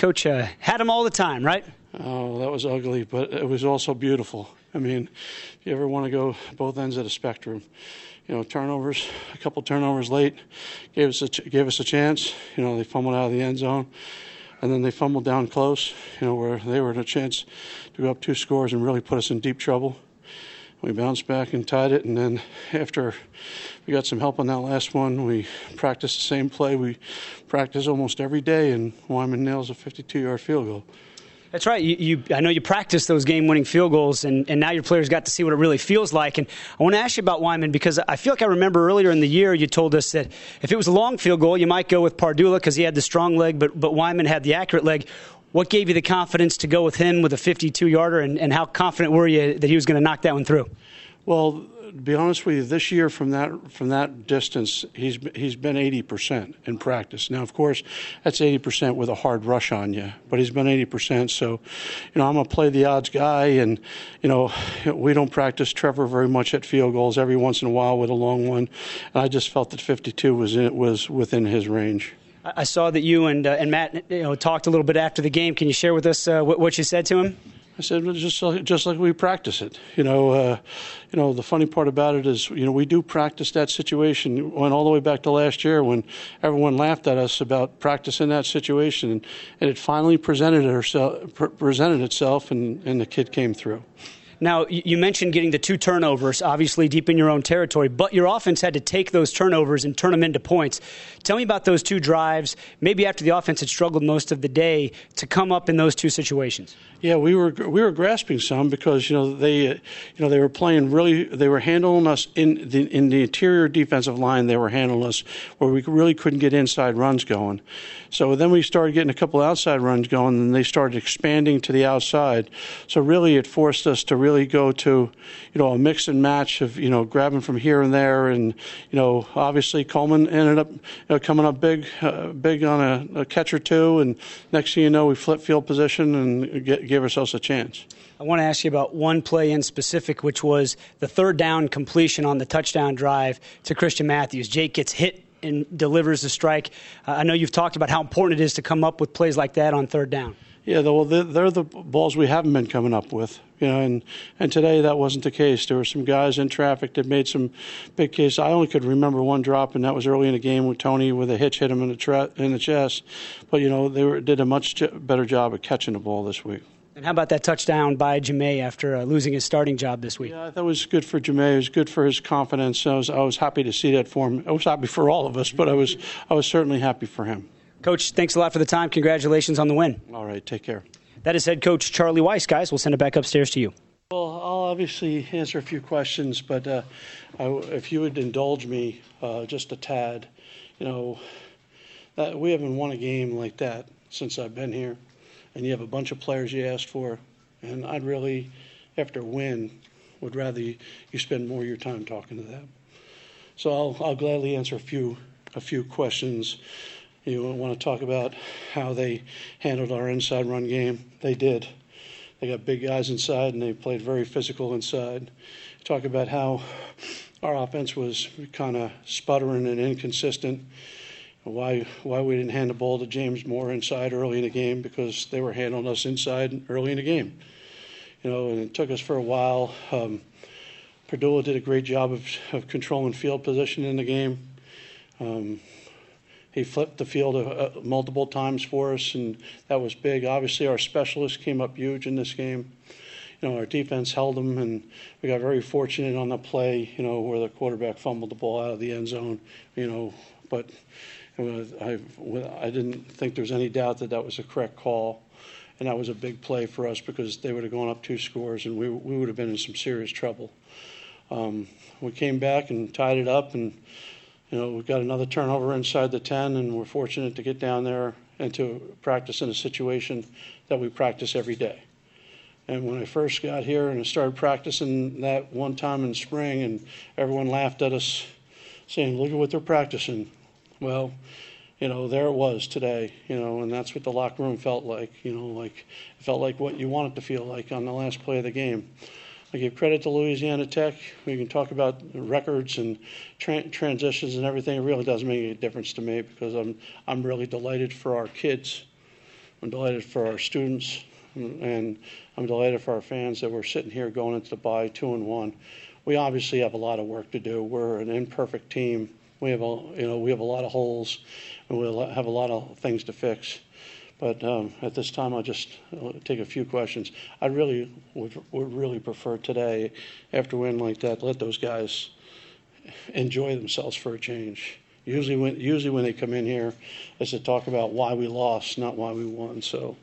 Coach uh, had them all the time, right? Oh, that was ugly, but it was also beautiful. I mean, if you ever want to go both ends of the spectrum, you know, turnovers, a couple turnovers late, gave us a gave us a chance. You know, they fumbled out of the end zone, and then they fumbled down close. You know, where they were in a chance to go up two scores and really put us in deep trouble. We bounced back and tied it, and then after we got some help on that last one, we practiced the same play we practice almost every day, and Wyman nails a 52-yard field goal. That's right. You, you, I know you practiced those game-winning field goals, and, and now your players got to see what it really feels like. And I want to ask you about Wyman because I feel like I remember earlier in the year you told us that if it was a long field goal, you might go with Pardula because he had the strong leg, but but Wyman had the accurate leg. What gave you the confidence to go with him with a 52-yarder, and, and how confident were you that he was going to knock that one through? Well, to be honest with you, this year from that from that distance, he's he's been 80% in practice. Now, of course, that's 80% with a hard rush on you, but he's been 80%. So, you know, I'm gonna play the odds guy, and you know, we don't practice Trevor very much at field goals. Every once in a while with a long one, and I just felt that 52 was in, was within his range. I saw that you and uh, and Matt you know, talked a little bit after the game. Can you share with us uh, what, what you said to him? I said, well, just like, just like we practice it. You know, uh, you know. The funny part about it is, you know, we do practice that situation. Went all the way back to last year when everyone laughed at us about practicing that situation, and, and it finally presented itself, presented itself, and, and the kid came through. Now, you mentioned getting the two turnovers, obviously deep in your own territory, but your offense had to take those turnovers and turn them into points. Tell me about those two drives, maybe after the offense had struggled most of the day, to come up in those two situations. Yeah, we were we were grasping some because you know they uh, you know they were playing really they were handling us in the in the interior defensive line they were handling us where we really couldn't get inside runs going. So then we started getting a couple outside runs going, and they started expanding to the outside. So really, it forced us to really go to you know a mix and match of you know grabbing from here and there, and you know obviously Coleman ended up you know, coming up big uh, big on a, a catch or two, and next thing you know we flip field position and get ourselves a chance. I want to ask you about one play in specific, which was the third down completion on the touchdown drive to Christian Matthews. Jake gets hit and delivers the strike. Uh, I know you've talked about how important it is to come up with plays like that on third down. Yeah, well, they're the balls we haven't been coming up with, you know, and and today that wasn't the case. There were some guys in traffic that made some big cases. I only could remember one drop, and that was early in the game with Tony with a hitch hit him in the tra- in the chest. But you know, they were, did a much better job of catching the ball this week. And how about that touchdown by Jahmai after uh, losing his starting job this week? Yeah, that was good for Jahmai. It was good for his confidence. I was, I was happy to see that for him. I was happy for all of us, but I was, I was certainly happy for him. Coach, thanks a lot for the time. Congratulations on the win. All right, take care. That is head coach Charlie Weis, guys. We'll send it back upstairs to you. Well, I'll obviously answer a few questions, but uh, I, if you would indulge me uh, just a tad, you know, that we haven't won a game like that since I've been here and you have a bunch of players you asked for, and I'd really, after a win, would rather you, you spend more of your time talking to them. So I'll, I'll gladly answer a few a few questions. You want to talk about how they handled our inside run game? They did. They got big guys inside, and they played very physical inside. Talk about how our offense was kind of sputtering and inconsistent why why we didn't hand the ball to James Moore inside early in the game because they were handling us inside early in the game. You know, and it took us for a while. Um, Pardula did a great job of, of controlling field position in the game. Um, he flipped the field uh, multiple times for us, and that was big. Obviously, our specialists came up huge in this game. You know, our defense held them, and we got very fortunate on the play. You know, where the quarterback fumbled the ball out of the end zone. You know, but I, I didn't think there was any doubt that that was a correct call, and that was a big play for us because they would have gone up two scores, and we, we would have been in some serious trouble. Um, we came back and tied it up, and you know we've got another turnover inside the 10, and we're fortunate to get down there and to practice in a situation that we practice every day. And when I first got here and I started practicing that one time in spring, and everyone laughed at us, saying, "Look at what they're practicing." Well, you know, there it was today, you know, and that's what the locker room felt like, you know, like it felt like what you want it to feel like on the last play of the game. I give credit to Louisiana Tech. We can talk about records and tra- transitions and everything. It really doesn't make any difference to me because I'm I'm really delighted for our kids I'm delighted for our students, and I'm delighted for our fans that we're sitting here going into the bye two and one. We obviously have a lot of work to do. We're an imperfect team. We have a you know we have a lot of holes, and we have a lot of things to fix. But um, at this time, I'll just uh, take a few questions. I really would, would really prefer today, after a win like that, let those guys enjoy themselves for a change. Usually, when usually when they come in here, is to talk about why we lost, not why we won. So,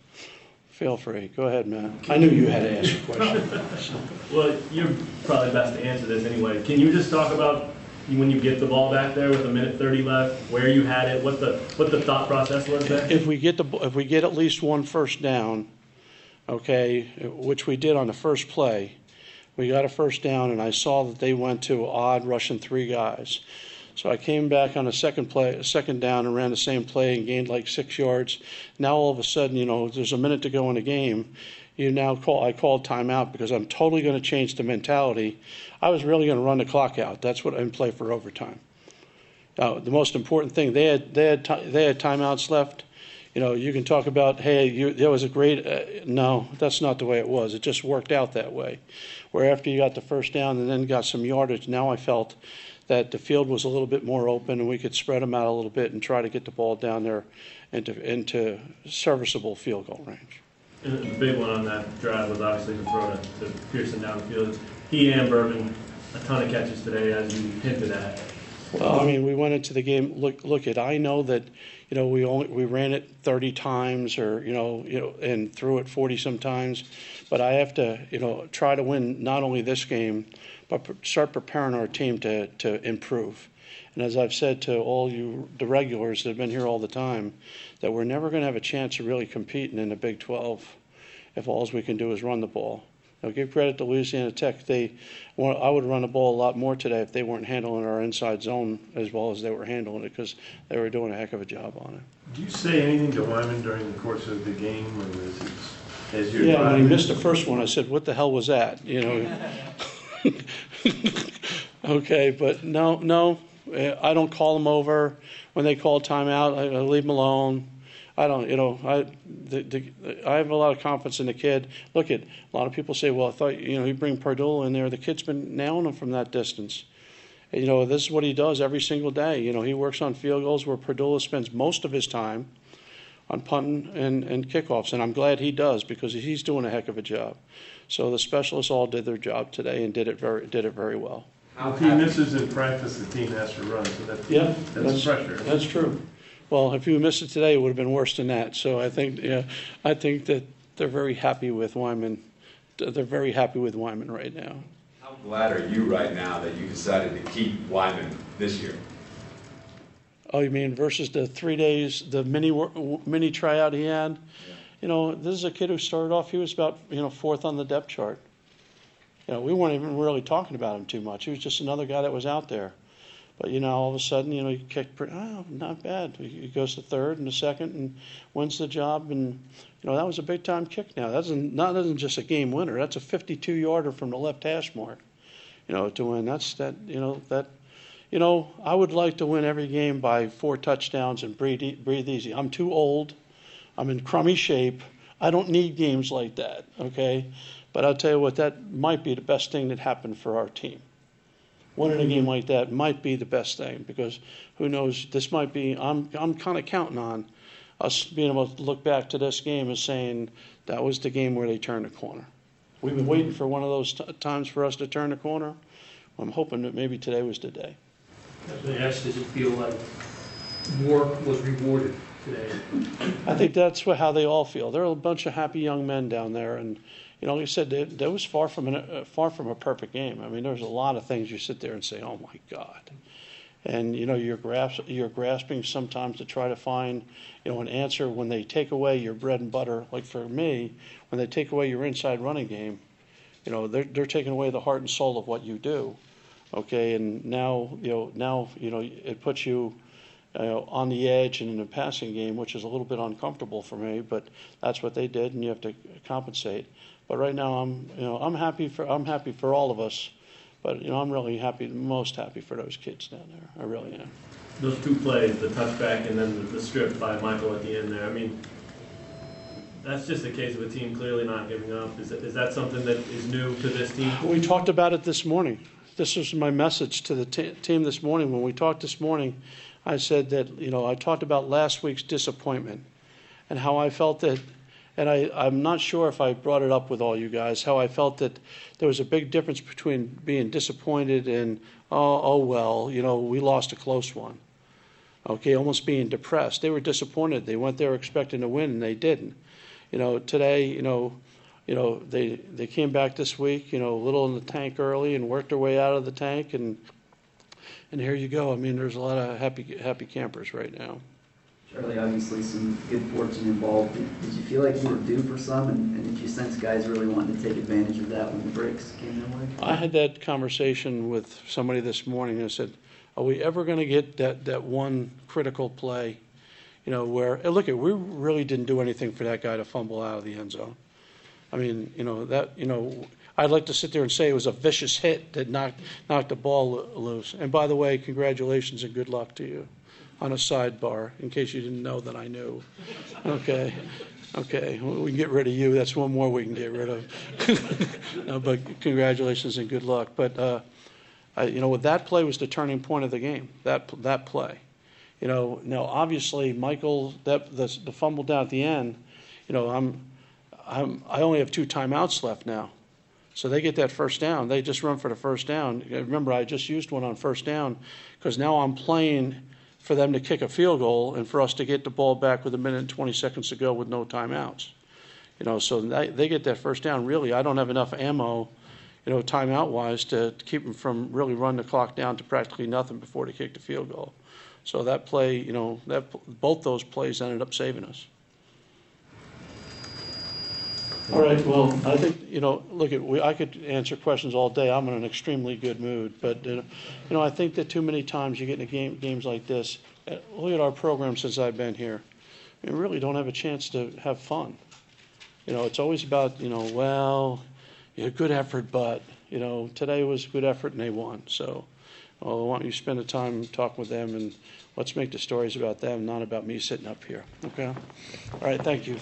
feel free. Go ahead, Matt. I knew you had to ask a question. Well, you're probably best to answer this anyway. Can you just talk about when you get the ball back there with a minute 30 left, where you had it, what the what the thought process was there? if we get the if we get at least one first down, okay, which we did on the first play, we got a first down, and I saw that they went to odd rushing three guys. So I came back on a second play, second down, and ran the same play and gained like six yards. Now all of a sudden, you know, there's a minute to go in the game. You now call. I called timeout because I'm totally going to change the mentality. I was really going to run the clock out. That's what and play for overtime. Now, the most important thing they had they had they had timeouts left. You know, you can talk about hey, you, there was a great. Uh, no, that's not the way it was. It just worked out that way. Where after you got the first down and then got some yardage, now I felt that the field was a little bit more open and we could spread them out a little bit and try to get the ball down there into into serviceable field goal range. The big one on that drive was obviously the throw to, to Pierson downfield. He and Berman, a ton of catches today, as you hinted at. Well, I mean, we went into the game. Look, look at. I know that, you know, we only we ran it 30 times, or you know, you know, and threw it 40 sometimes. But I have to, you know, try to win not only this game, but start preparing our team to to improve. And as I've said to all you, the regulars that have been here all the time, that we're never going to have a chance of really competing in the Big 12 if all we can do is run the ball. Now, give credit to Louisiana Tech. They, I would run the ball a lot more today if they weren't handling our inside zone as well as they were handling it because they were doing a heck of a job on it. Do you say anything to Wyman during the course of the game, or is it as you're yeah, driving? when he missed the first one, I said, "What the hell was that?" You know. okay, but no, no, I don't call them over when they call timeout. I, I leave them alone. I don't, you know, I, the, the, I have a lot of confidence in the kid. Look at a lot of people say, well, I thought, you know, you bring Pardula in there. The kid's been nailing him from that distance. And, you know, this is what he does every single day. You know, he works on field goals where Pardula spends most of his time on punting and, and kickoffs, and I'm glad he does because he's doing a heck of a job. So the specialists all did their job today and did it very did it very well. If he misses in practice, the team has to run, so that's, Yeah, that's pressure. That's true. Well, if you missed it today, it would have been worse than that. So I think, yeah, I think that they're very happy with Wyman. They're very happy with Wyman right now. How glad are you right now that you decided to keep Wyman this year? Oh, you mean versus the three days, the mini wor- mini tryout he had? You know, this is a kid who started off. He was about you know fourth on the depth chart. You know, we weren't even really talking about him too much. He was just another guy that was out there. But you know, all of a sudden, you know, he kicked pretty, oh, not bad. He goes to third and a second and wins the job. And you know, that was a big time kick. Now that's not isn't just a game winner. That's a 52 yarder from the left hash mark. You know, to win. That's that. You know that. You know, I would like to win every game by four touchdowns and breathe breathe easy. I'm too old. I'm in crummy shape. I don't need games like that. Okay, but I'll tell you what, that might be the best thing that happened for our team winning a mm-hmm. game like that might be the best thing because who knows? This might be. I'm I'm kind of counting on us being able to look back to this game and saying that was the game where they turned the corner. We've been waiting for one of those t- times for us to turn the corner. I'm hoping that maybe today was the day. They asked, does it feel like work was rewarded today? I think that's what, how they all feel. They're a bunch of happy young men down there, and you know, like I said, that, that was far from an, uh, far from a perfect game. I mean, there's a lot of things you sit there and say, "Oh my God," and you know, you're grasp, you're grasping sometimes to try to find, you know, an answer when they take away your bread and butter. Like for me, when they take away your inside running game, you know, they're they're taking away the heart and soul of what you do. Okay, and now you know, now you know, it puts you. Uh, on the edge and in a passing game, which is a little bit uncomfortable for me, but that's what they did, and you have to compensate. But right now, I'm you know I'm happy for I'm happy for all of us. But you know I'm really happy, most happy for those kids down there. I really am. Those two plays, the touchback and then the, the strip by Michael at the end there. I mean, That's just a case of a team clearly not giving up. Is, that- is that something that is new to this team? We talked about it this morning. This was my message to the te- team this morning. When we talked this morning, I said that, you know, I talked about last week's disappointment and how I felt that, and I, I'm not sure if I brought it up with all you guys, how I felt that there was a big difference between being disappointed and, oh, oh well, you know, we lost a close one. Okay, almost being depressed. They were disappointed. They went there expecting to win and they didn't. You know, today, you know, you know, they, they came back this week, you know, a little in the tank early and worked their way out of the tank and and here you go. I mean, there's a lot of happy happy campers right now. Charlie, obviously some good fortune involved. Did did you feel like you were due for some, and and did you sense guys really wanting to take advantage of that when the breaks came their way? I had that conversation with somebody this morning. I said, "Are we ever going to get that that one critical play, you know, where look at we really didn't do anything for that guy to fumble out of the end zone. I mean, you know that you know." I'd like to sit there and say it was a vicious hit that knocked knocked the ball loose. And by the way, congratulations and good luck to you. On a sidebar, in case you didn't know that I knew. Okay, okay, we can get rid of you. That's one more we can get rid of. no, but congratulations and good luck. But uh, I, you know, that play was the turning point of the game. That that play. You know, now obviously Michael that the, the fumble down at the end. You know, I'm, I'm I only have two timeouts left now. So they get that first down. They just run for the first down. Remember, I just used one on first down because now I'm playing for them to kick a field goal and for us to get the ball back with a minute and 20 seconds to go with no timeouts. You know, so they, they get that first down. Really, I don't have enough ammo, you know, timeout wise to, to keep them from really running the clock down to practically nothing before they kick the field goal. So that play, you know, that both those plays ended up saving us. All right, well, I think, you know, look, at we, I could answer questions all day. I'm in an extremely good mood. But, uh, you know, I think that too many times you get into game, games like this. Uh, look at our program since I've been here. We really don't have a chance to have fun. You know, it's always about, you know, well, yeah, good effort, but, you know, today was good effort and they won. So, well, I want you to spend the time talking with them and let's make the stories about them, not about me sitting up here. Okay? All right, thank you.